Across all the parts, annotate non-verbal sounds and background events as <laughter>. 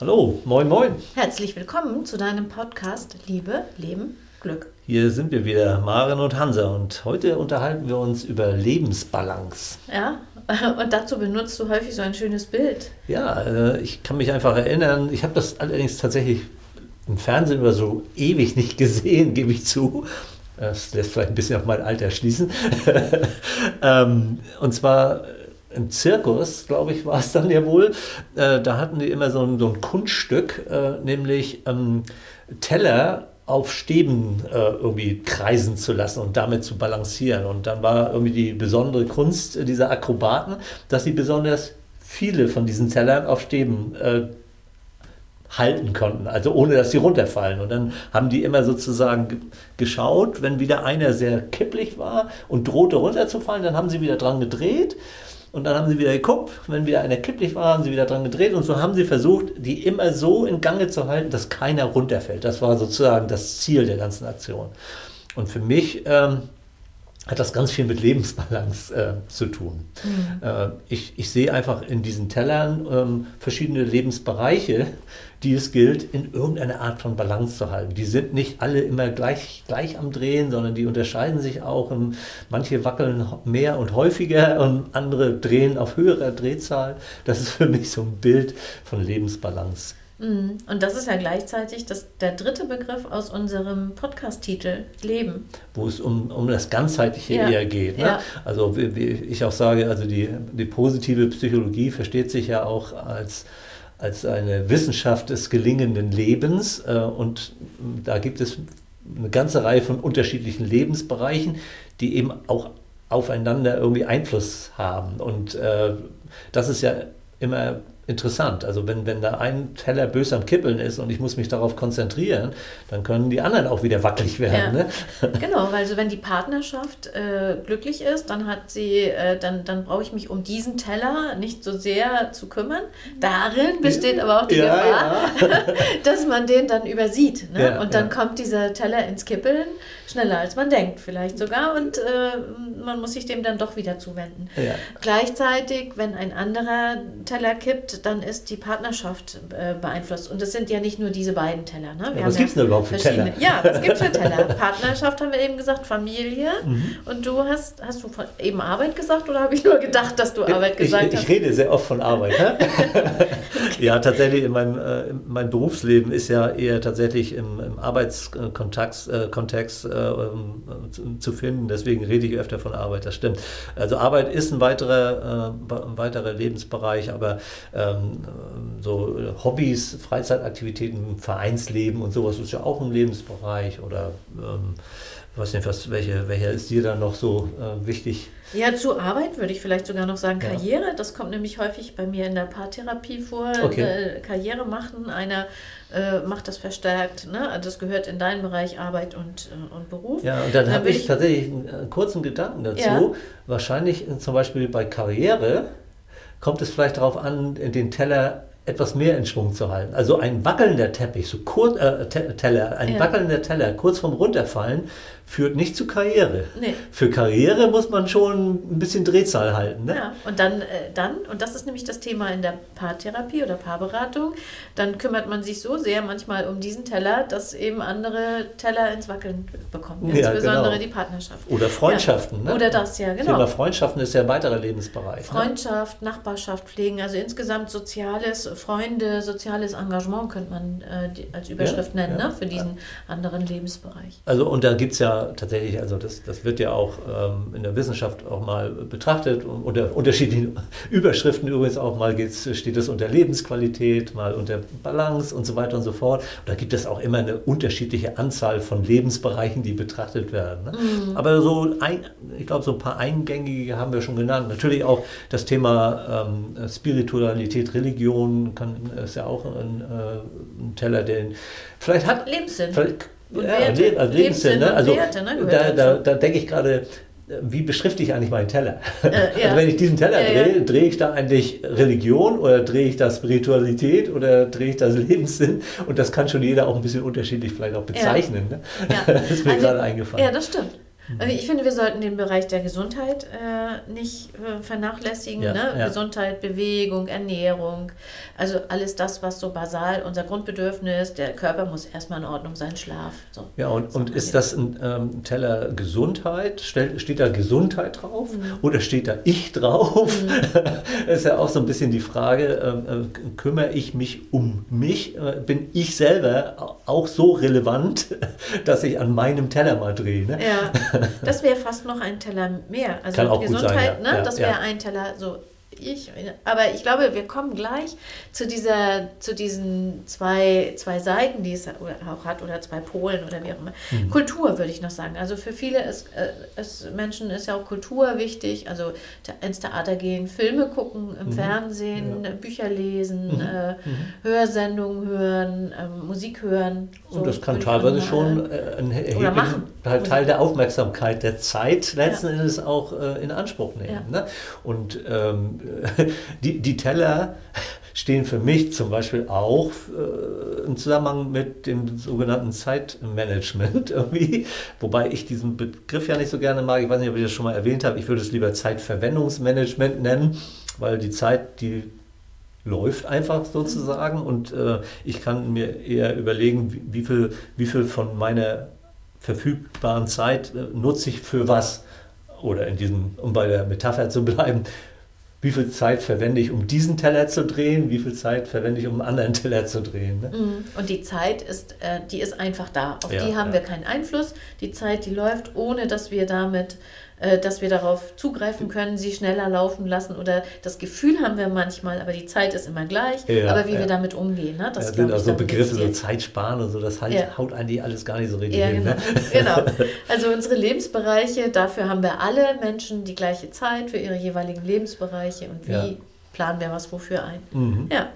Hallo, moin, moin. Herzlich willkommen zu deinem Podcast Liebe, Leben, Glück. Hier sind wir wieder, Maren und Hansa, und heute unterhalten wir uns über Lebensbalance. Ja, <laughs> und dazu benutzt du häufig so ein schönes Bild. Ja, äh, ich kann mich einfach erinnern, ich habe das allerdings tatsächlich im Fernsehen über so ewig nicht gesehen, <laughs> gebe ich zu. Das lässt vielleicht ein bisschen auf mein Alter schließen. <laughs> Ähm, und zwar im Zirkus, glaube ich, war es dann ja wohl. Äh, da hatten die immer so ein, so ein Kunststück, äh, nämlich ähm, Teller auf Stäben äh, irgendwie kreisen zu lassen und damit zu balancieren. Und dann war irgendwie die besondere Kunst dieser Akrobaten, dass sie besonders viele von diesen Tellern auf Stäben äh, halten konnten, also ohne dass sie runterfallen. Und dann haben die immer sozusagen geschaut, wenn wieder einer sehr kipplig war und drohte runterzufallen, dann haben sie wieder dran gedreht. Und dann haben sie wieder geguckt, wenn wieder einer kipplig war, haben sie wieder dran gedreht und so haben sie versucht, die immer so in Gange zu halten, dass keiner runterfällt. Das war sozusagen das Ziel der ganzen Aktion. Und für mich ähm, hat das ganz viel mit Lebensbalance äh, zu tun. Mhm. Äh, ich, ich sehe einfach in diesen Tellern ähm, verschiedene Lebensbereiche, die es gilt, in irgendeiner Art von Balance zu halten. Die sind nicht alle immer gleich, gleich am Drehen, sondern die unterscheiden sich auch. Und manche wackeln mehr und häufiger und andere drehen auf höherer Drehzahl. Das ist für mich so ein Bild von Lebensbalance. Mhm. Und das ist ja gleichzeitig das, der dritte Begriff aus unserem Podcast-Titel, Leben. Wo es um, um das Ganzheitliche ja. eher geht. Ne? Ja. Also wie, wie, ich auch sage, also die, die positive Psychologie versteht sich ja auch als, als eine Wissenschaft des gelingenden Lebens. Äh, und da gibt es eine ganze Reihe von unterschiedlichen Lebensbereichen, die eben auch aufeinander irgendwie Einfluss haben. Und äh, das ist ja immer interessant. Also wenn, wenn da ein Teller bös am Kippeln ist und ich muss mich darauf konzentrieren, dann können die anderen auch wieder wackelig werden. Ja. Ne? <laughs> Genau, also wenn die Partnerschaft äh, glücklich ist, dann hat sie, äh, dann, dann brauche ich mich um diesen Teller nicht so sehr zu kümmern. Darin besteht aber auch die ja, Gefahr, ja. <laughs> dass man den dann übersieht. Ne? und dann kommt dieser Teller ins Kippeln schneller als man denkt vielleicht sogar und äh, man muss sich dem dann doch wieder zuwenden. Ja. Gleichzeitig, wenn ein anderer Teller kippt, dann ist die Partnerschaft äh, beeinflusst und es sind ja nicht nur diese beiden Teller. Ne? Ja, was gibt es denn überhaupt für Teller? Ja, was gibt es für Teller? <laughs> Partnerschaft haben wir eben gesagt, Familie mhm. und du hast, hast du von, eben Arbeit gesagt oder habe ich nur gedacht, dass du Arbeit gesagt ich, hast? Ich rede sehr oft von Arbeit. Ne? <laughs> <laughs> ja, tatsächlich, in meinem, äh, mein Berufsleben ist ja eher tatsächlich im, im Arbeitskontext äh, Kontext, äh, äh, zu finden. Deswegen rede ich öfter von Arbeit, das stimmt. Also Arbeit ist ein weiterer, äh, ein weiterer Lebensbereich, aber ähm, so Hobbys, Freizeitaktivitäten, Vereinsleben und sowas ist ja auch ein Lebensbereich oder ähm, weiß nicht, was, welche, welcher ist dir dann noch so äh, wichtig? Ja, zu Arbeit würde ich vielleicht sogar noch sagen Karriere. Ja. Das kommt nämlich häufig bei mir in der Paartherapie vor. Okay. Äh, Karriere machen, einer äh, macht das verstärkt. Ne? Das gehört in deinen Bereich Arbeit und, äh, und Beruf. Ja, und dann, dann habe ich, ich tatsächlich einen äh, kurzen Gedanken dazu. Ja. Wahrscheinlich äh, zum Beispiel bei Karriere kommt es vielleicht darauf an, den Teller etwas mehr in Schwung zu halten. Also ein wackelnder Teppich, so kurz, äh, Teller, ein ja. wackelnder Teller kurz vorm Runterfallen führt nicht zu Karriere. Nee. Für Karriere muss man schon ein bisschen Drehzahl halten. Ne? Ja, und dann, äh, dann, und das ist nämlich das Thema in der Paartherapie oder Paarberatung, dann kümmert man sich so sehr manchmal um diesen Teller, dass eben andere Teller ins Wackeln bekommen. Ja, insbesondere genau. die Partnerschaft. Oder Freundschaften. Ja. Ne? Oder das, ja, genau. Thema Freundschaften ist ja ein weiterer Lebensbereich. Ne? Freundschaft, ne? Nachbarschaft pflegen, also insgesamt soziales, Freunde, soziales Engagement könnte man äh, als Überschrift ja, nennen, ne? für diesen anderen Lebensbereich. Also, und da gibt es ja tatsächlich, also das, das wird ja auch ähm, in der Wissenschaft auch mal betrachtet, unter unterschiedlichen <laughs> Überschriften übrigens auch mal steht es unter Lebensqualität, mal unter Balance und so weiter und so fort. Und da gibt es auch immer eine unterschiedliche Anzahl von Lebensbereichen, die betrachtet werden. Ne? Mhm. Aber so, ein, ich glaube, so ein paar eingängige haben wir schon genannt. Natürlich auch das Thema ähm, Spiritualität, Religion kann, ist ja auch ein, äh, ein Teller, den vielleicht hat. Lebenssinn. Vielleicht, und ja, Werte, also Lebenssinn, ne? also Werte, ne? Da, da, da denke ich gerade, wie beschrifte ich eigentlich meinen Teller? Äh, ja. <laughs> Also wenn ich diesen Teller ja, drehe, drehe ich da eigentlich Religion oder drehe ich da Spiritualität oder drehe ich da Lebenssinn? Und das kann schon jeder auch ein bisschen unterschiedlich vielleicht auch bezeichnen. Ne? <laughs> Das ist mir also, gerade eingefallen. Ja, das stimmt. Also ich finde, wir sollten den Bereich der Gesundheit äh, nicht äh, vernachlässigen. Ja, ne? ja. Gesundheit, Bewegung, Ernährung, also alles das, was so basal unser Grundbedürfnis, der Körper muss erstmal in Ordnung sein, Schlaf. So. Ja, und, und ist das ein ähm, Teller Gesundheit? Steht da Gesundheit drauf Mhm. oder steht da ich drauf? <laughs> Das ist ja auch so ein bisschen die Frage, äh, kümmere ich mich um mich? Äh, bin ich selber au- auch so relevant, <laughs> dass ich an meinem Teller mal drehe? Ne? Ja, <laughs> das wäre fast noch ein Teller mehr. Also Kann auch gut Gesundheit, sein, ja. ne? Ja, das wäre ja. ein Teller so. Ich, aber ich glaube, wir kommen gleich zu dieser, zu diesen zwei, zwei Seiten, die es auch hat, oder zwei Polen oder wie auch immer. Mhm. Kultur würde ich noch sagen. Also für viele ist, äh, ist Menschen ist ja auch Kultur wichtig. Also ins Theater gehen, Filme gucken, im Fernsehen, Bücher lesen, äh, Hörsendungen hören, ähm, Musik hören. So Und das kann teilweise schon äh, einen erheblichen machen. Teil, Teil der Aufmerksamkeit der Zeit letzten Endes auch äh, in Anspruch nehmen. Ja. Ne? Und ähm, <laughs> die, die Teller stehen für mich zum Beispiel auch äh, im Zusammenhang mit dem sogenannten Zeitmanagement <laughs> irgendwie, wobei ich diesen Begriff ja nicht so gerne mag. Ich weiß nicht, ob ich das schon mal erwähnt habe. Ich würde es lieber Zeitverwendungsmanagement nennen, weil die Zeit, die läuft einfach sozusagen und äh, ich kann mir eher überlegen, wie, wie, viel, wie viel von meiner verfügbaren Zeit äh, nutze ich für was oder in diesem, um bei der Metapher zu bleiben, wie viel Zeit verwende ich, um diesen Teller zu drehen, wie viel Zeit verwende ich, um einen anderen <laughs> Teller zu drehen. Ne? Mhm. Und die Zeit ist, äh, die ist einfach da. Auf Ja, die haben ja. wir keinen Einfluss. Die Zeit, die läuft, ohne dass wir damit, dass wir darauf zugreifen können, sie schneller laufen lassen. Oder das Gefühl haben wir manchmal, aber die Zeit ist immer gleich. Ja, aber wie ja. wir damit umgehen, ne? Das das sind auch so damit Begriffe, so Zeit sparen und so, das halt, Ja. haut eigentlich alles gar nicht so richtig Ja, hin. genau. Ne? genau. <laughs> Also unsere Lebensbereiche, dafür haben wir alle Menschen die gleiche Zeit für ihre jeweiligen Lebensbereiche und wie Ja. planen wir was wofür ein. Mhm. Ja.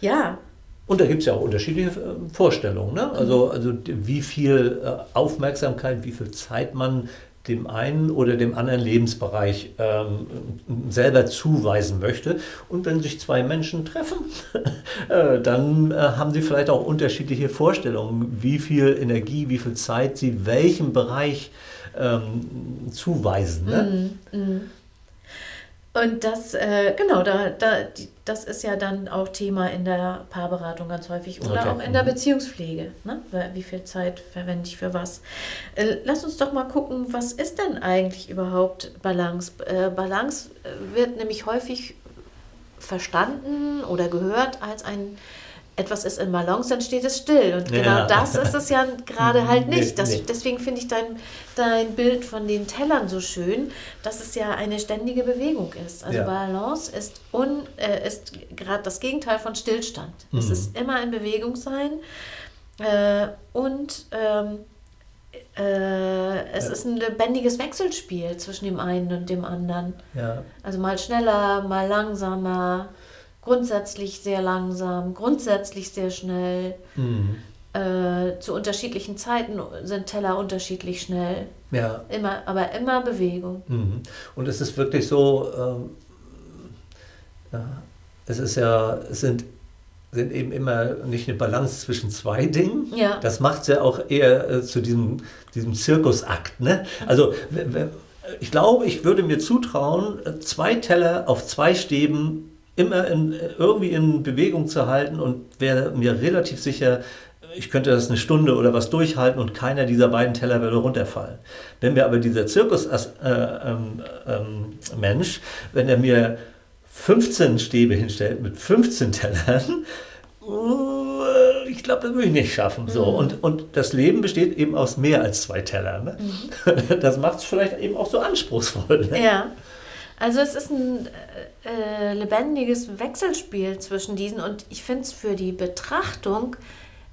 Ja, Und da gibt es ja auch unterschiedliche äh, Vorstellungen. Ne? Also, also wie viel äh, Aufmerksamkeit, wie viel Zeit man dem einen oder dem anderen Lebensbereich ähm, selber zuweisen möchte. Und wenn sich zwei Menschen treffen, <laughs> äh, dann äh, haben sie vielleicht auch unterschiedliche Vorstellungen, wie viel Energie, wie viel Zeit sie welchem Bereich ähm, zuweisen. Ne? Mhm. Und das, äh, genau, da, da, die, das ist ja dann auch Thema in der Paarberatung ganz häufig oder Okay. auch in der. Beziehungspflege. Ne? Wie viel Zeit verwende ich für was? Äh, lass uns doch mal gucken, was ist denn eigentlich überhaupt Balance? Äh, Balance äh, wird nämlich häufig verstanden oder gehört als ein etwas ist in Balance, dann steht es still. Und genau Ja. das ist es ja gerade halt nicht. Das. Deswegen finde ich dein, dein Bild von den Tellern so schön, dass es ja eine ständige Bewegung ist. Also Ja. Balance ist, un, äh, ist gerade das Gegenteil von Stillstand. Es Mhm. ist immer in Bewegung sein äh, und ähm, äh, es ist ein lebendiges Wechselspiel zwischen dem einen und dem anderen. Ja. Also mal schneller, mal langsamer, grundsätzlich sehr langsam, grundsätzlich sehr schnell. Mhm. Äh, zu unterschiedlichen Zeiten sind Teller unterschiedlich schnell. ja. Immer, aber immer Bewegung. Mhm. Und es ist wirklich so, ähm, ja, es ist ja, es sind, sind eben immer nicht eine Balance zwischen zwei Dingen. Ja. Das macht es ja auch eher äh, zu diesem, diesem Zirkusakt. Ne? Also ich glaube, ich würde mir zutrauen, äh, zwei Teller auf zwei Stäben immer in, irgendwie in Bewegung zu halten und wäre mir relativ sicher, ich könnte das eine Stunde oder was durchhalten und keiner dieser beiden Teller würde runterfallen. Wenn mir aber dieser Zirkus-Mensch, äh, ähm, ähm, wenn er mir 15 Stäbe hinstellt mit 15 Tellern, uh, ich glaube, das würde ich nicht schaffen. So. Und, und das Leben besteht eben aus mehr als zwei Tellern. Ne? <laughs> Das macht es vielleicht eben auch so anspruchsvoll. Ne? Ja. Also es ist ein äh, lebendiges Wechselspiel zwischen diesen und ich finde es für die Betrachtung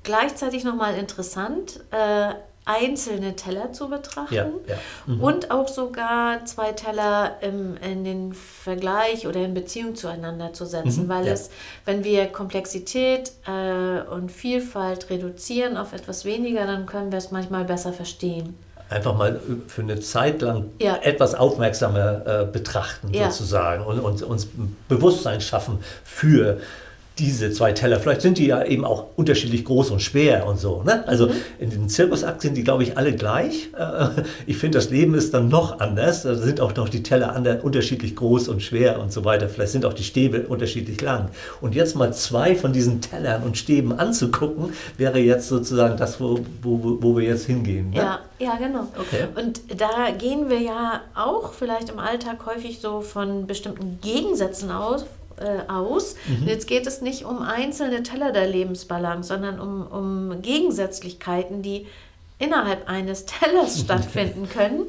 gleichzeitig nochmal interessant, äh, einzelne Teller zu betrachten Ja, ja. Mhm. und auch sogar zwei Teller im, in den Vergleich oder in Beziehung zueinander zu setzen, Mhm, weil ja. es, wenn wir Komplexität äh, und Vielfalt reduzieren auf etwas weniger, dann können wir es manchmal besser verstehen. Einfach mal für eine Zeit lang Ja. etwas aufmerksamer äh, betrachten, Ja. sozusagen, und, und uns Bewusstsein schaffen für diese zwei Teller, vielleicht sind die ja eben auch unterschiedlich groß und schwer und so. Ne? Also mhm. in den Zirkusakt sind die, glaube ich, alle gleich. Äh, <laughs> ich finde, das Leben ist dann noch anders. Da sind auch noch die Teller unterschiedlich groß und schwer und so weiter. Vielleicht sind auch die Stäbe unterschiedlich lang. Und jetzt mal zwei von diesen Tellern und Stäben anzugucken, wäre jetzt sozusagen das, wo, wo, wo wir jetzt hingehen. Ne? Ja, ja, genau. Okay. Und da gehen wir ja auch vielleicht im Alltag häufig so von bestimmten Gegensätzen aus, äh, aus. Mhm. Jetzt geht es nicht um einzelne Teller der Lebensbalance, sondern um, um Gegensätzlichkeiten, die innerhalb eines <laughs> Tellers stattfinden können.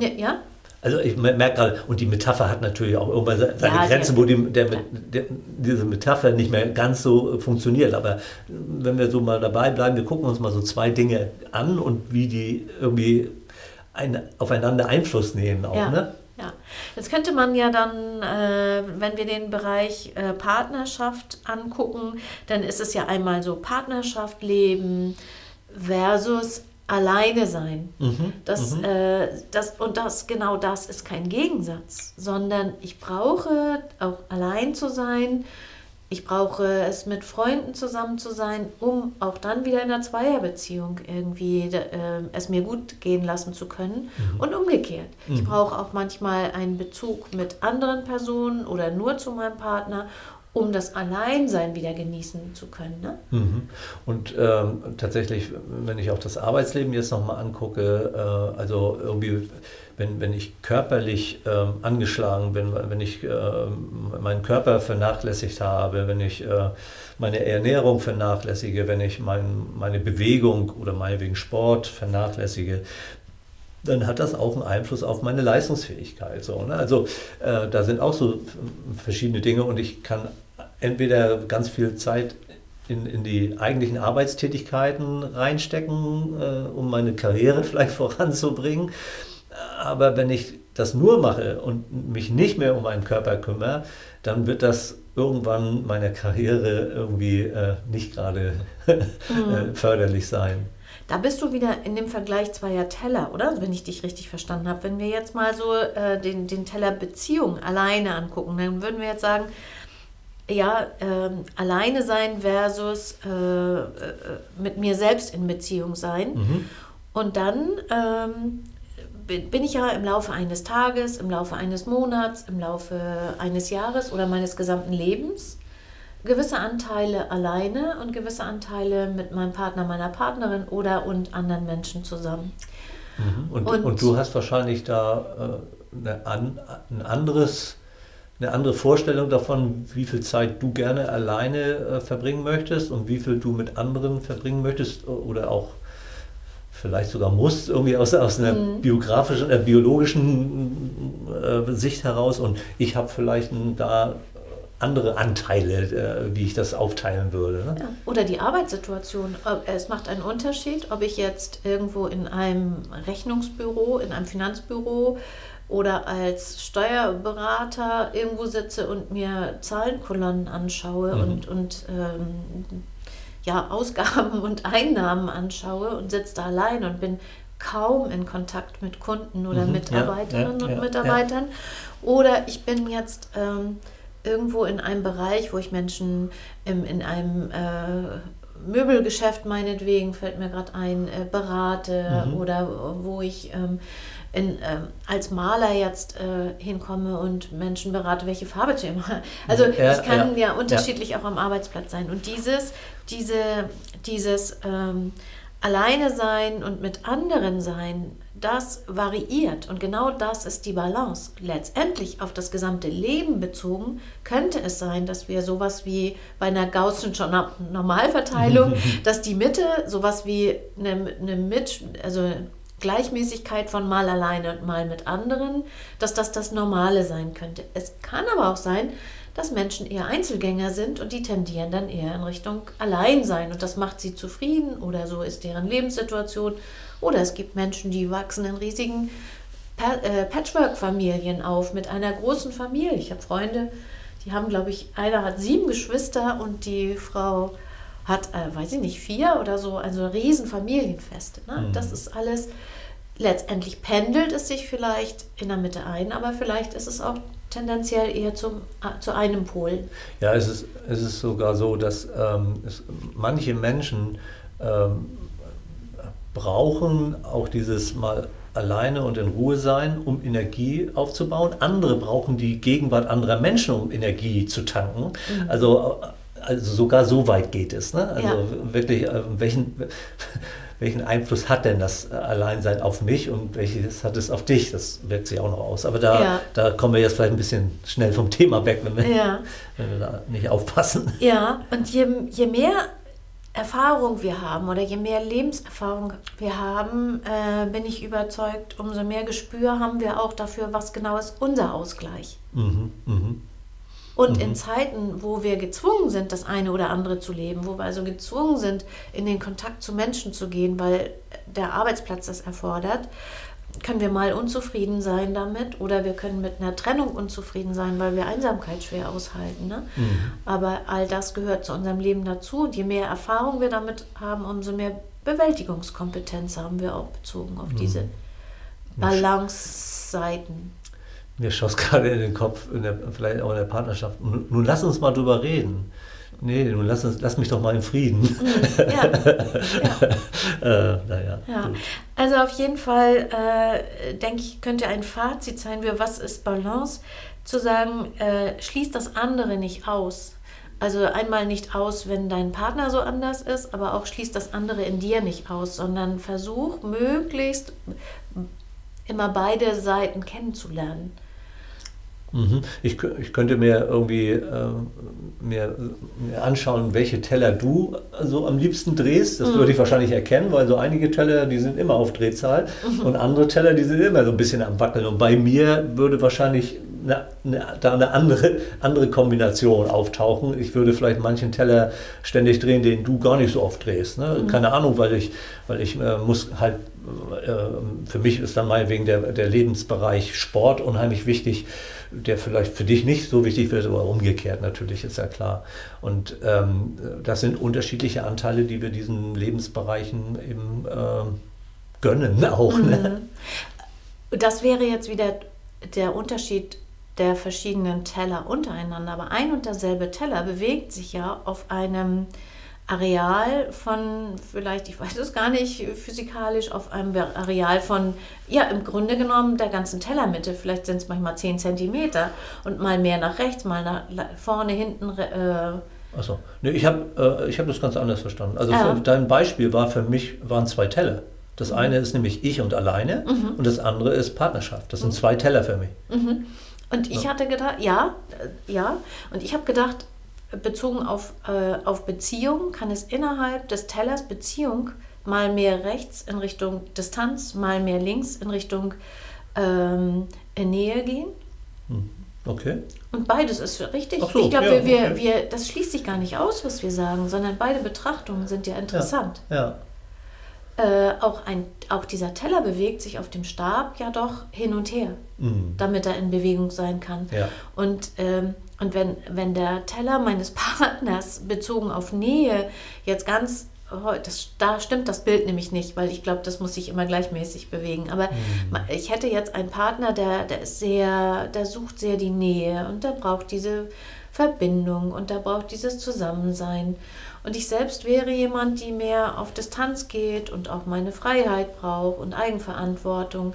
ja. ja? Also ich merke gerade, und die Metapher hat natürlich auch irgendwann seine ja, Grenzen, wo die, der, der, diese Metapher nicht mehr ganz so funktioniert. Aber wenn wir so mal dabei bleiben, wir gucken uns mal so zwei Dinge an und wie die irgendwie ein, aufeinander Einfluss nehmen auch. Ja. Ne? Ja, jetzt könnte man ja dann, äh, wenn wir den Bereich äh, Partnerschaft angucken, dann ist es ja einmal so Partnerschaft leben versus alleine sein. Mhm, das, mhm. Äh, das, und das, genau das ist kein Gegensatz, sondern ich brauche auch allein zu sein ich brauche es mit Freunden zusammen zu sein, um auch dann wieder in einer Zweierbeziehung irgendwie äh, es mir gut gehen lassen zu können. Mhm. Und umgekehrt. Mhm. Ich brauche auch manchmal einen Bezug mit anderen Personen oder nur zu meinem Partner, um das Alleinsein wieder genießen zu können. Ne? Mhm. Und ähm, tatsächlich, wenn ich auch das Arbeitsleben jetzt nochmal angucke, äh, also irgendwie wenn, wenn ich körperlich ähm, angeschlagen bin, wenn ich äh, meinen Körper vernachlässigt habe, wenn ich äh, meine Ernährung vernachlässige, wenn ich mein, meine Bewegung oder meinetwegen Sport vernachlässige, dann hat das auch einen Einfluss auf meine Leistungsfähigkeit. So, ne? Also äh, da sind auch so verschiedene Dinge und ich kann entweder ganz viel Zeit in, in die eigentlichen Arbeitstätigkeiten reinstecken, äh, um meine Karriere <laughs> vielleicht voranzubringen. Aber wenn ich das nur mache und mich nicht mehr um meinen Körper kümmere, dann wird das irgendwann meiner Karriere irgendwie äh, nicht gerade <laughs> mhm. Äh, förderlich sein. Da bist du wieder in dem Vergleich zweier Teller, oder? Wenn ich dich richtig verstanden habe. Wenn wir jetzt mal so äh, den, den Teller Beziehung alleine angucken, dann würden wir jetzt sagen, ja, ähm, alleine sein versus äh, äh, mit mir selbst in Beziehung sein. Mhm. Und dann ähm, bin ich ja im Laufe eines Tages, im Laufe eines Monats, im Laufe eines Jahres oder meines gesamten Lebens gewisse Anteile alleine und gewisse Anteile mit meinem Partner, meiner Partnerin oder und anderen Menschen zusammen. Mhm. Und, und, und, du hast wahrscheinlich da äh, eine, an, ein anderes, eine andere Vorstellung davon, wie viel Zeit du gerne alleine äh, verbringen möchtest und wie viel du mit anderen verbringen möchtest oder auch vielleicht sogar muss, irgendwie aus, aus einer mhm. biografischen, äh, biologischen äh, Sicht heraus. Und ich habe vielleicht da andere Anteile, äh, wie ich das aufteilen würde. Ne? Ja. Oder die Arbeitssituation. Es macht einen Unterschied, ob ich jetzt irgendwo in einem Rechnungsbüro, in einem Finanzbüro oder als Steuerberater irgendwo sitze und mir Zahlenkolonnen anschaue mhm. und, und ähm, ja, Ausgaben und Einnahmen anschaue und sitze da allein und bin kaum in Kontakt mit Kunden oder mhm, Mitarbeiterinnen ja, ja, und Mitarbeitern. Oder ich bin jetzt ähm, irgendwo in einem Bereich, wo ich Menschen im, in einem äh, Möbelgeschäft meinetwegen, fällt mir gerade ein, äh, berate mhm. oder wo ich ähm, in, ähm, als Maler jetzt äh, hinkomme und Menschen berate, welche Farbe zu ihm Also ja, ich kann ja, ja unterschiedlich ja. auch am Arbeitsplatz sein. Und dieses, diese, dieses ähm, Alleine sein und mit anderen sein, das variiert und genau das ist die Balance. Letztendlich auf das gesamte Leben bezogen könnte es sein, dass wir sowas wie bei einer Gaußschen Normalverteilung, <laughs> dass die Mitte sowas wie eine, eine Mit, also Gleichmäßigkeit von mal alleine und mal mit anderen, dass das das Normale sein könnte. Es kann aber auch sein, dass Menschen eher Einzelgänger sind und die tendieren dann eher in Richtung Alleinsein und das macht sie zufrieden oder so ist deren Lebenssituation. Oder es gibt Menschen, die wachsen in riesigen äh, Patchwork-Familien auf mit einer großen Familie. Ich habe Freunde, die haben, glaube ich, einer hat sieben Geschwister und die Frau hat, äh, weiß ich nicht, vier oder so, also riesen Familienfeste. Ne? Mhm. Das ist alles, letztendlich pendelt es sich vielleicht in der Mitte ein, aber vielleicht ist es auch tendenziell eher zum, äh, zu einem Pol. Ja, es ist, es ist sogar so, dass ähm, es, manche Menschen ähm, brauchen auch dieses mal alleine und in Ruhe sein, um Energie aufzubauen. Andere brauchen die Gegenwart anderer Menschen, um Energie zu tanken. Mhm. Also, also sogar so weit geht es. Ne? Also ja. wirklich, äh, welchen, <laughs> welchen Einfluss hat denn das Alleinsein auf mich und welches hat es auf dich? Das wirkt sich auch noch aus. Aber da, ja. da kommen wir jetzt vielleicht ein bisschen schnell vom Thema weg, wenn wir, ja. <laughs> wenn wir da nicht aufpassen. Ja, und je, je mehr Erfahrung wir haben oder je mehr Lebenserfahrung wir haben, äh, bin ich überzeugt, umso mehr Gespür haben wir auch dafür, was genau ist unser Ausgleich. Mhm, mh. Und mhm. in Zeiten, wo wir gezwungen sind, das eine oder andere zu leben, wo wir also gezwungen sind, in den Kontakt zu Menschen zu gehen, weil der Arbeitsplatz das erfordert, können wir mal unzufrieden sein damit oder wir können mit einer Trennung unzufrieden sein, weil wir Einsamkeit schwer aushalten. Ne? Mhm. Aber all das gehört zu unserem Leben dazu. Und je mehr Erfahrung wir damit haben, umso mehr Bewältigungskompetenz haben wir auch bezogen auf mhm. diese Balance-Seiten. Mir schoss gerade in den Kopf, in der, vielleicht auch in der Partnerschaft. Nun lass uns mal drüber reden. Nee, nun lass, uns, lass mich doch mal in Frieden. Mhm, ja. <laughs> ja. äh, naja, ja. Also auf jeden Fall, äh, denke ich, könnte ein Fazit sein für was ist Balance, zu sagen, äh, schließt das andere nicht aus. Also einmal nicht aus, wenn dein Partner so anders ist, aber auch schließt das andere in dir nicht aus, sondern versuch möglichst immer beide Seiten kennenzulernen. Mhm. Ich, ich könnte mir irgendwie äh, mir, mir, anschauen, welche Teller du so am liebsten drehst. Das mhm. würde ich wahrscheinlich erkennen, weil so einige Teller, die sind immer auf Drehzahl mhm. und andere Teller, die sind immer so ein bisschen am Wackeln. Und bei mir würde wahrscheinlich eine, eine, da eine andere, andere Kombination auftauchen. Ich würde vielleicht manchen Teller ständig drehen, den du gar nicht so oft drehst. Ne? Mhm. Keine Ahnung, weil ich, weil ich äh, muss halt, äh, für mich ist dann meinetwegen der, der Lebensbereich Sport unheimlich wichtig der vielleicht für dich nicht so wichtig wird, aber umgekehrt natürlich, ist ja klar. Und ähm, das sind unterschiedliche Anteile, die wir diesen Lebensbereichen eben äh, gönnen <laughs> auch. Ne? Mhm. Das wäre jetzt wieder der Unterschied der verschiedenen Teller untereinander. Aber ein und derselbe Teller bewegt sich ja auf einem Areal von, vielleicht, ich weiß es gar nicht physikalisch, auf einem Areal von, ja, im Grunde genommen der ganzen Tellermitte. Vielleicht sind es manchmal 10 cm und mal mehr nach rechts, mal nach vorne, hinten. Äh, Achso, nee, ich habe äh, hab das ganz anders verstanden. Also ja. dein Beispiel war für mich, waren zwei Teller. Das mhm. eine ist nämlich ich und alleine mhm. und das andere ist Partnerschaft. Das sind mhm. zwei Teller für mich. Mhm. Und ich ja. hatte gedacht, ja, äh, ja, und ich habe gedacht, bezogen auf, äh, auf Beziehung kann es innerhalb des Tellers Beziehung mal mehr rechts in Richtung Distanz, mal mehr links in Richtung ähm, Nähe gehen. Hm, okay. Und beides ist richtig. So, ich glaube, ja, wir, okay. wir, das schließt sich gar nicht aus, was wir sagen, sondern beide Betrachtungen sind ja interessant. Ja. ja. Äh, auch, ein, auch dieser Teller bewegt sich auf dem Stab ja doch hin und her, mhm. damit er in Bewegung sein kann. Ja. Und ähm, und wenn, wenn der Teller meines <laughs> Partners bezogen auf Nähe jetzt ganz, oh, das, da stimmt das Bild nämlich nicht, weil ich glaube, das muss sich immer gleichmäßig bewegen. Aber mhm. ich hätte jetzt einen Partner, der, der ist sehr, der sucht sehr die Nähe und der braucht diese Verbindung und der braucht dieses Zusammensein. Und ich selbst wäre jemand, die mehr auf Distanz geht und auch meine Freiheit braucht und Eigenverantwortung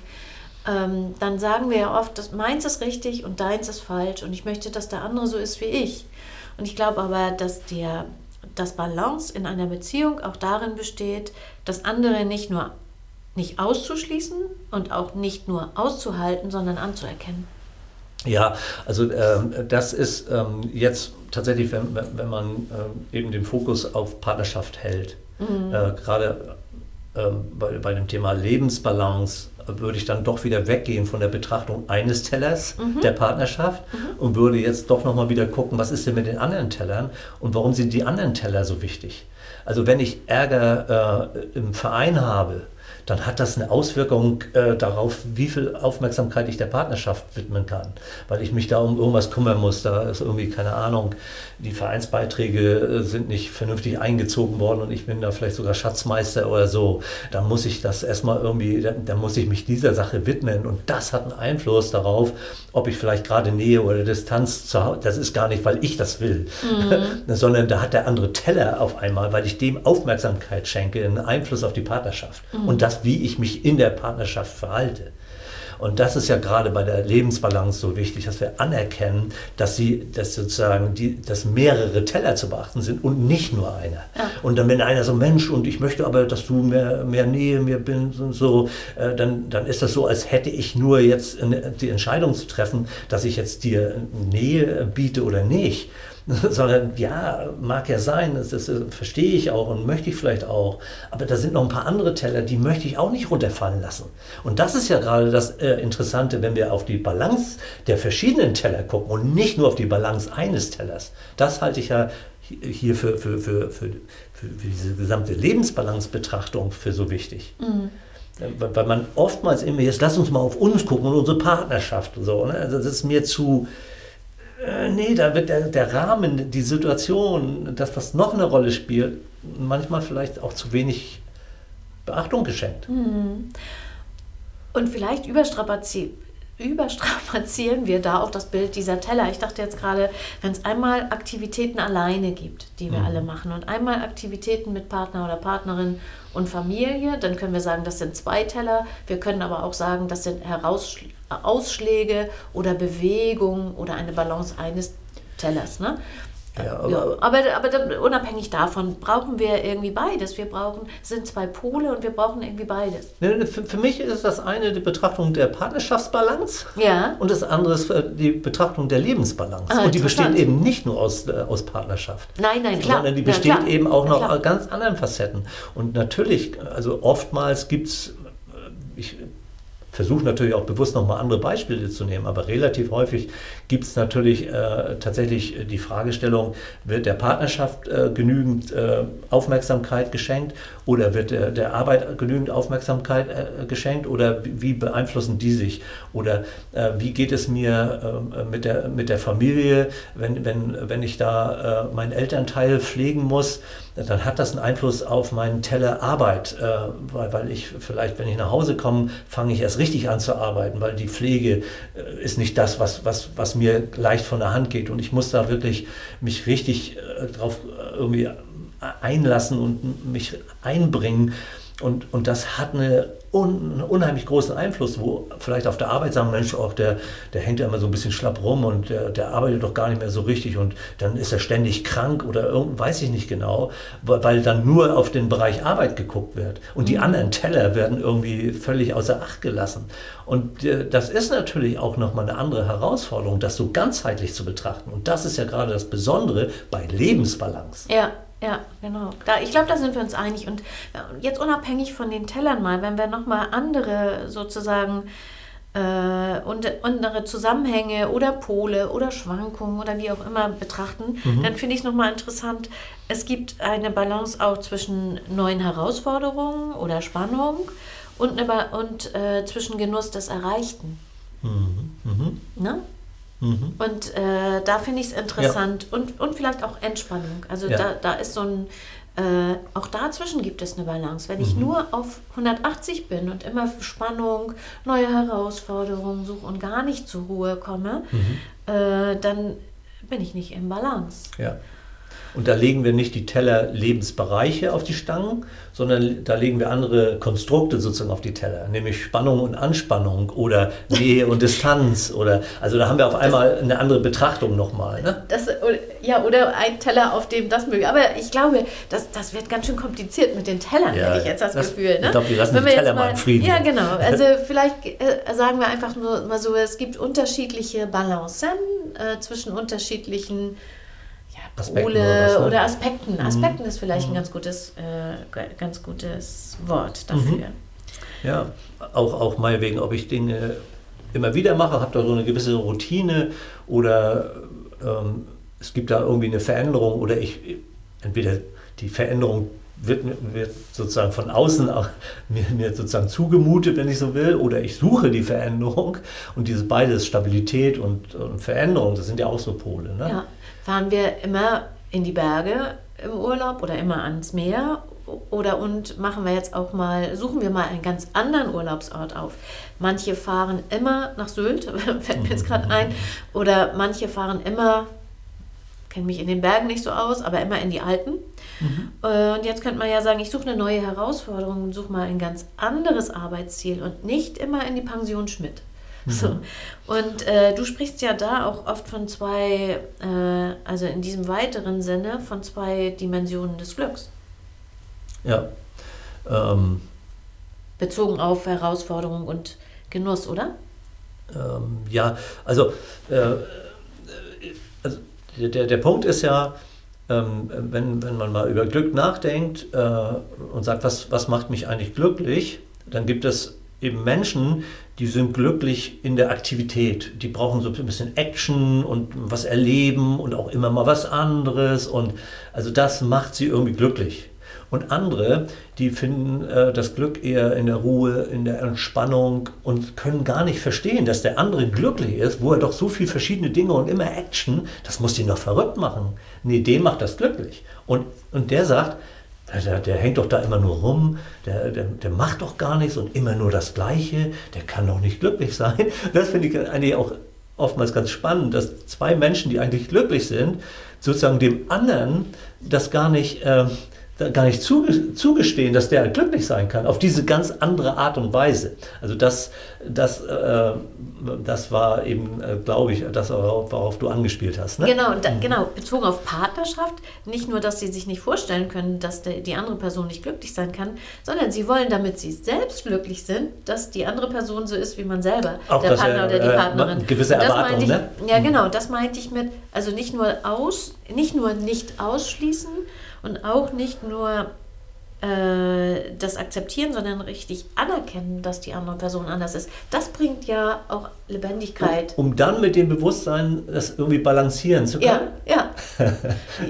ähm, dann sagen wir ja oft, dass meins ist richtig und deins ist falsch und ich möchte, dass der andere so ist wie ich. Und ich glaube aber, dass der, das Balance in einer Beziehung auch darin besteht, das andere nicht nur nicht auszuschließen und auch nicht nur auszuhalten, sondern anzuerkennen. Ja, also ähm, das ist ähm, jetzt tatsächlich, wenn, wenn man ähm, eben den Fokus auf Partnerschaft hält, mhm. äh, gerade bei, bei dem Thema Lebensbalance würde ich dann doch wieder weggehen von der Betrachtung eines Tellers mhm. der Partnerschaft mhm. und würde jetzt doch nochmal wieder gucken, was ist denn mit den anderen Tellern und warum sind die anderen Teller so wichtig? Also wenn ich Ärger äh, im Verein habe, dann hat das eine Auswirkung äh, darauf, wie viel Aufmerksamkeit ich der Partnerschaft widmen kann. Weil ich mich da um irgendwas kümmern muss. Da ist irgendwie, keine Ahnung, die Vereinsbeiträge äh, sind nicht vernünftig eingezogen worden und ich bin da vielleicht sogar Schatzmeister oder so. Da muss ich das erstmal irgendwie, da, da muss ich mich dieser Sache widmen. Und das hat einen Einfluss darauf, ob ich vielleicht gerade Nähe oder Distanz zu Hause, das ist gar nicht, weil ich das will, mhm. <laughs> sondern da hat der andere Teller auf einmal, weil ich dem Aufmerksamkeit schenke, einen Einfluss auf die Partnerschaft. Mhm. Und das wie ich mich in der Partnerschaft verhalte. Und das ist ja gerade bei der Lebensbalance so wichtig, dass wir anerkennen, dass sie, dass sozusagen die, dass mehrere Teller zu beachten sind und nicht nur einer. Ja. Und dann wenn einer so Mensch und ich möchte aber, dass du mehr, mehr Nähe mir bist und so, äh, dann, dann ist das so, als hätte ich nur jetzt die Entscheidung zu treffen, dass ich jetzt dir Nähe biete oder nicht. <laughs> sondern ja, mag ja sein, das, das, verstehe ich auch und möchte ich vielleicht auch, aber da sind noch ein paar andere Teller, die möchte ich auch nicht runterfallen lassen. Und das ist ja gerade das äh, Interessante, wenn wir auf die Balance der verschiedenen Teller gucken und nicht nur auf die Balance eines Tellers. Das halte ich ja hier für, für, für, für, für diese gesamte Lebensbalance-Betrachtung für so wichtig. Mhm. Weil man oftmals immer, jetzt lass uns mal auf uns gucken und unsere Partnerschaft und so. Ne? Also das ist mir zu, äh, nee, da wird der, der Rahmen, die Situation, das, was noch eine Rolle spielt, manchmal vielleicht auch zu wenig Beachtung geschenkt. Mhm. Und vielleicht überstrapaziert überstrapazieren wir da auch das Bild dieser Teller. Ich dachte jetzt gerade, wenn es einmal Aktivitäten alleine gibt, die wir mhm. alle machen, und einmal Aktivitäten mit Partner oder Partnerin und Familie, dann können wir sagen, das sind zwei Teller. Wir können aber auch sagen, das sind Heraus Ausschläge oder Bewegungen oder eine Balance eines Tellers. Ne? Ja, aber, ja, aber, aber unabhängig davon brauchen wir irgendwie beides. Wir brauchen, sind zwei Pole und wir brauchen irgendwie beides. Für, für mich ist das eine die Betrachtung der Partnerschaftsbalance ja. und das andere ist äh, die Betrachtung der Lebensbalance. Ah, und die besteht eben nicht nur aus, äh, aus Partnerschaft. Nein, nein, klar. Sondern die besteht ja, eben auch noch aus ganz anderen Facetten. Und natürlich, also oftmals gibt es, äh, ich versuche natürlich auch bewusst nochmal andere Beispiele zu nehmen, aber relativ häufig gibt es natürlich äh, tatsächlich die Fragestellung, wird der Partnerschaft äh, genügend äh, Aufmerksamkeit geschenkt oder wird der, der Arbeit genügend Aufmerksamkeit äh, geschenkt oder wie, beeinflussen die sich? Oder äh, wie geht es mir äh, mit, der, mit der Familie, wenn, wenn, wenn ich da meinen Elternteil pflegen muss, dann hat das einen Einfluss auf meinen Teller Arbeit, weil, weil ich vielleicht, wenn ich nach Hause komme, fange ich erst richtig richtig an zu arbeiten, weil die Pflege äh, ist nicht das, was, was, was mir leicht von der Hand geht. Und ich muss da wirklich mich richtig äh, drauf äh, irgendwie einlassen und mich einbringen. Und, und das hat eine un, unheimlich großen Einfluss, wo vielleicht auf der Arbeit sagen, Mensch, auch der, der hängt ja immer so ein bisschen schlapp rum und der, der arbeitet doch gar nicht mehr so richtig und dann ist er ständig krank oder irgend, weiß ich nicht genau, weil dann nur auf den Bereich Arbeit geguckt wird und die mhm. anderen Teller werden irgendwie völlig außer Acht gelassen. Und äh, das ist natürlich auch nochmal eine andere Herausforderung, das so ganzheitlich zu betrachten. Und das ist ja gerade das Besondere bei Lebensbalance. Ja. Ja, genau. Da, ich glaube, da sind wir uns einig. Und jetzt unabhängig von den Tellern mal, wenn wir nochmal andere sozusagen äh, und, andere Zusammenhänge oder Pole oder Schwankungen oder wie auch immer betrachten, mhm. dann finde ich es nochmal interessant. Es gibt eine Balance auch zwischen neuen Herausforderungen oder Spannung und, eine, und äh, zwischen Genuss des Erreichten. Mhm. Mhm. Ne? Mhm. Und äh, da finde ich es interessant ja. und, und vielleicht auch Entspannung. Also ja. da, da ist so ein, äh, auch dazwischen gibt es eine Balance. Wenn ich mhm. nur auf 180 bin und immer Spannung, neue Herausforderungen suche und gar nicht zur Ruhe komme, mhm. äh, dann bin ich nicht im Balance. Ja. Und da legen wir nicht die Teller Lebensbereiche auf die Stangen, sondern da legen wir andere Konstrukte sozusagen auf die Teller, nämlich Spannung und Anspannung oder Nähe und Distanz oder also da haben wir auf einmal das, eine andere Betrachtung nochmal. Ne? Das, ja, oder ein Teller, auf dem das möglich. Aber ich glaube, das, das wird ganz schön kompliziert mit den Tellern, ja, hätte ich jetzt das, das Gefühl. Ne? Ich glaube, wir lassen Wenn die Teller mal, mal in Frieden. Ja, genau. <laughs> Also vielleicht äh, sagen wir einfach nur mal so, es gibt unterschiedliche Balancen äh, zwischen unterschiedlichen Aspekten oder, ne? oder, Aspekten. Mhm. Aspekten ist vielleicht mhm. ein ganz gutes, äh, ganz gutes Wort dafür. Mhm. Ja, auch, auch meinetwegen, ob ich Dinge immer wieder mache, habe da so eine gewisse Routine oder ähm, es gibt da irgendwie eine Veränderung oder ich entweder die Veränderung wird, wird sozusagen von außen <laughs> mir, mir sozusagen zugemutet, wenn ich so will, oder ich suche die Veränderung. Und dieses beides, Stabilität und, und Veränderung, das sind ja auch so Pole. Ne? Ja, fahren wir immer in die Berge im Urlaub oder immer ans Meer oder und machen wir jetzt auch mal, suchen wir mal einen ganz anderen Urlaubsort auf. Manche fahren immer nach Sylt, <laughs> fällt mir jetzt gerade ein, <laughs> oder manche fahren immer, kenne mich in den Bergen nicht so aus, aber immer in die Alpen. Mhm. Und jetzt könnte man ja sagen, ich suche eine neue Herausforderung und suche mal ein ganz anderes Arbeitsziel und nicht immer in die Pension Schmidt. Mhm. So. Und äh, du sprichst ja da auch oft von zwei, äh, also in diesem weiteren Sinne, von zwei Dimensionen des Glücks. Ja. Ähm, Bezogen auf Herausforderung und Genuss, oder? Ähm, ja, also, äh, also der, der Punkt ist ja, ähm, wenn, wenn man mal über Glück nachdenkt äh, und sagt, was, was macht mich eigentlich glücklich, dann gibt es eben Menschen, die sind glücklich in der Aktivität. Die brauchen so ein bisschen Action und was erleben und auch immer mal was anderes. Und also das macht sie irgendwie glücklich. Und andere, die finden äh, das Glück eher in der Ruhe, in der Entspannung und können gar nicht verstehen, dass der andere glücklich ist, wo er doch so viele verschiedene Dinge und immer Action, das muss ihn noch verrückt machen. Nee, dem macht das glücklich. Und, und der sagt, der, der, hängt doch da immer nur rum, der, der, der macht doch gar nichts und immer nur das Gleiche, der kann doch nicht glücklich sein. <laughs> Das finde ich eigentlich auch oftmals ganz spannend, dass zwei Menschen, die eigentlich glücklich sind, sozusagen dem anderen das gar nicht, äh, gar nicht zugestehen, dass der glücklich sein kann, auf diese ganz andere Art und Weise. Also das, das, äh, das war eben, äh, glaube ich, das, worauf, du angespielt hast. Ne? Genau, da, genau, bezogen auf Partnerschaft, nicht nur, dass sie sich nicht vorstellen können, dass der, die andere Person nicht glücklich sein kann, sondern sie wollen, damit sie selbst glücklich sind, dass die andere Person so ist wie man selber, Auch der Partner oder die äh, Partnerin. gewisse Erwartungen, ich, ne? Ja, genau, das meinte ich mit, also nicht nur aus, nicht nur nicht ausschließen, und auch nicht nur äh, das akzeptieren, sondern richtig anerkennen, dass die andere Person anders ist. Das bringt ja auch Lebendigkeit. Um, um dann mit dem Bewusstsein das irgendwie balancieren zu können. Ja, ja. <laughs>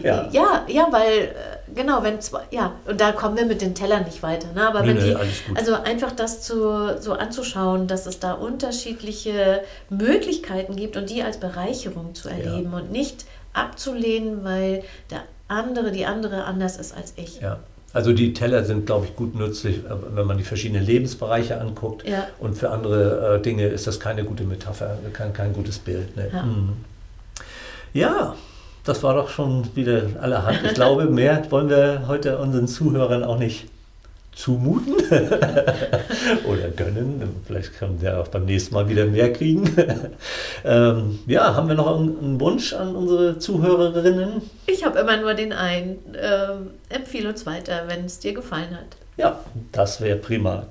ja. ja, ja, weil äh, genau, wenn zwei, ja, und da kommen wir mit den Tellern nicht weiter. Ne? Aber nee, wenn die, also einfach das zu, so anzuschauen, dass es da unterschiedliche Möglichkeiten gibt und die als Bereicherung zu erleben ja. und nicht abzulehnen, weil der andere, die andere anders ist als ich. Ja. Also die Teller sind, glaube ich, gut nützlich, äh, wenn man die verschiedenen Lebensbereiche anguckt. Ja. Und für andere äh, Dinge ist das keine gute Metapher, kein, kein gutes Bild. Ne? Ja. Mhm. ja, das war doch schon wieder allerhand. Ich glaube, mehr wollen wir heute unseren Zuhörern auch nicht zumuten <laughs> oder gönnen. Vielleicht können wir auch beim nächsten Mal wieder mehr kriegen. <laughs> ähm, ja, haben wir noch einen, Wunsch an unsere Zuhörerinnen? Ich habe immer nur den einen. Ähm, empfehle uns weiter, wenn es dir gefallen hat. Ja, das wäre prima.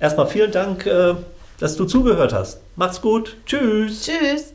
Erstmal vielen Dank, äh, dass du zugehört hast. Macht's gut. Tschüss. Tschüss.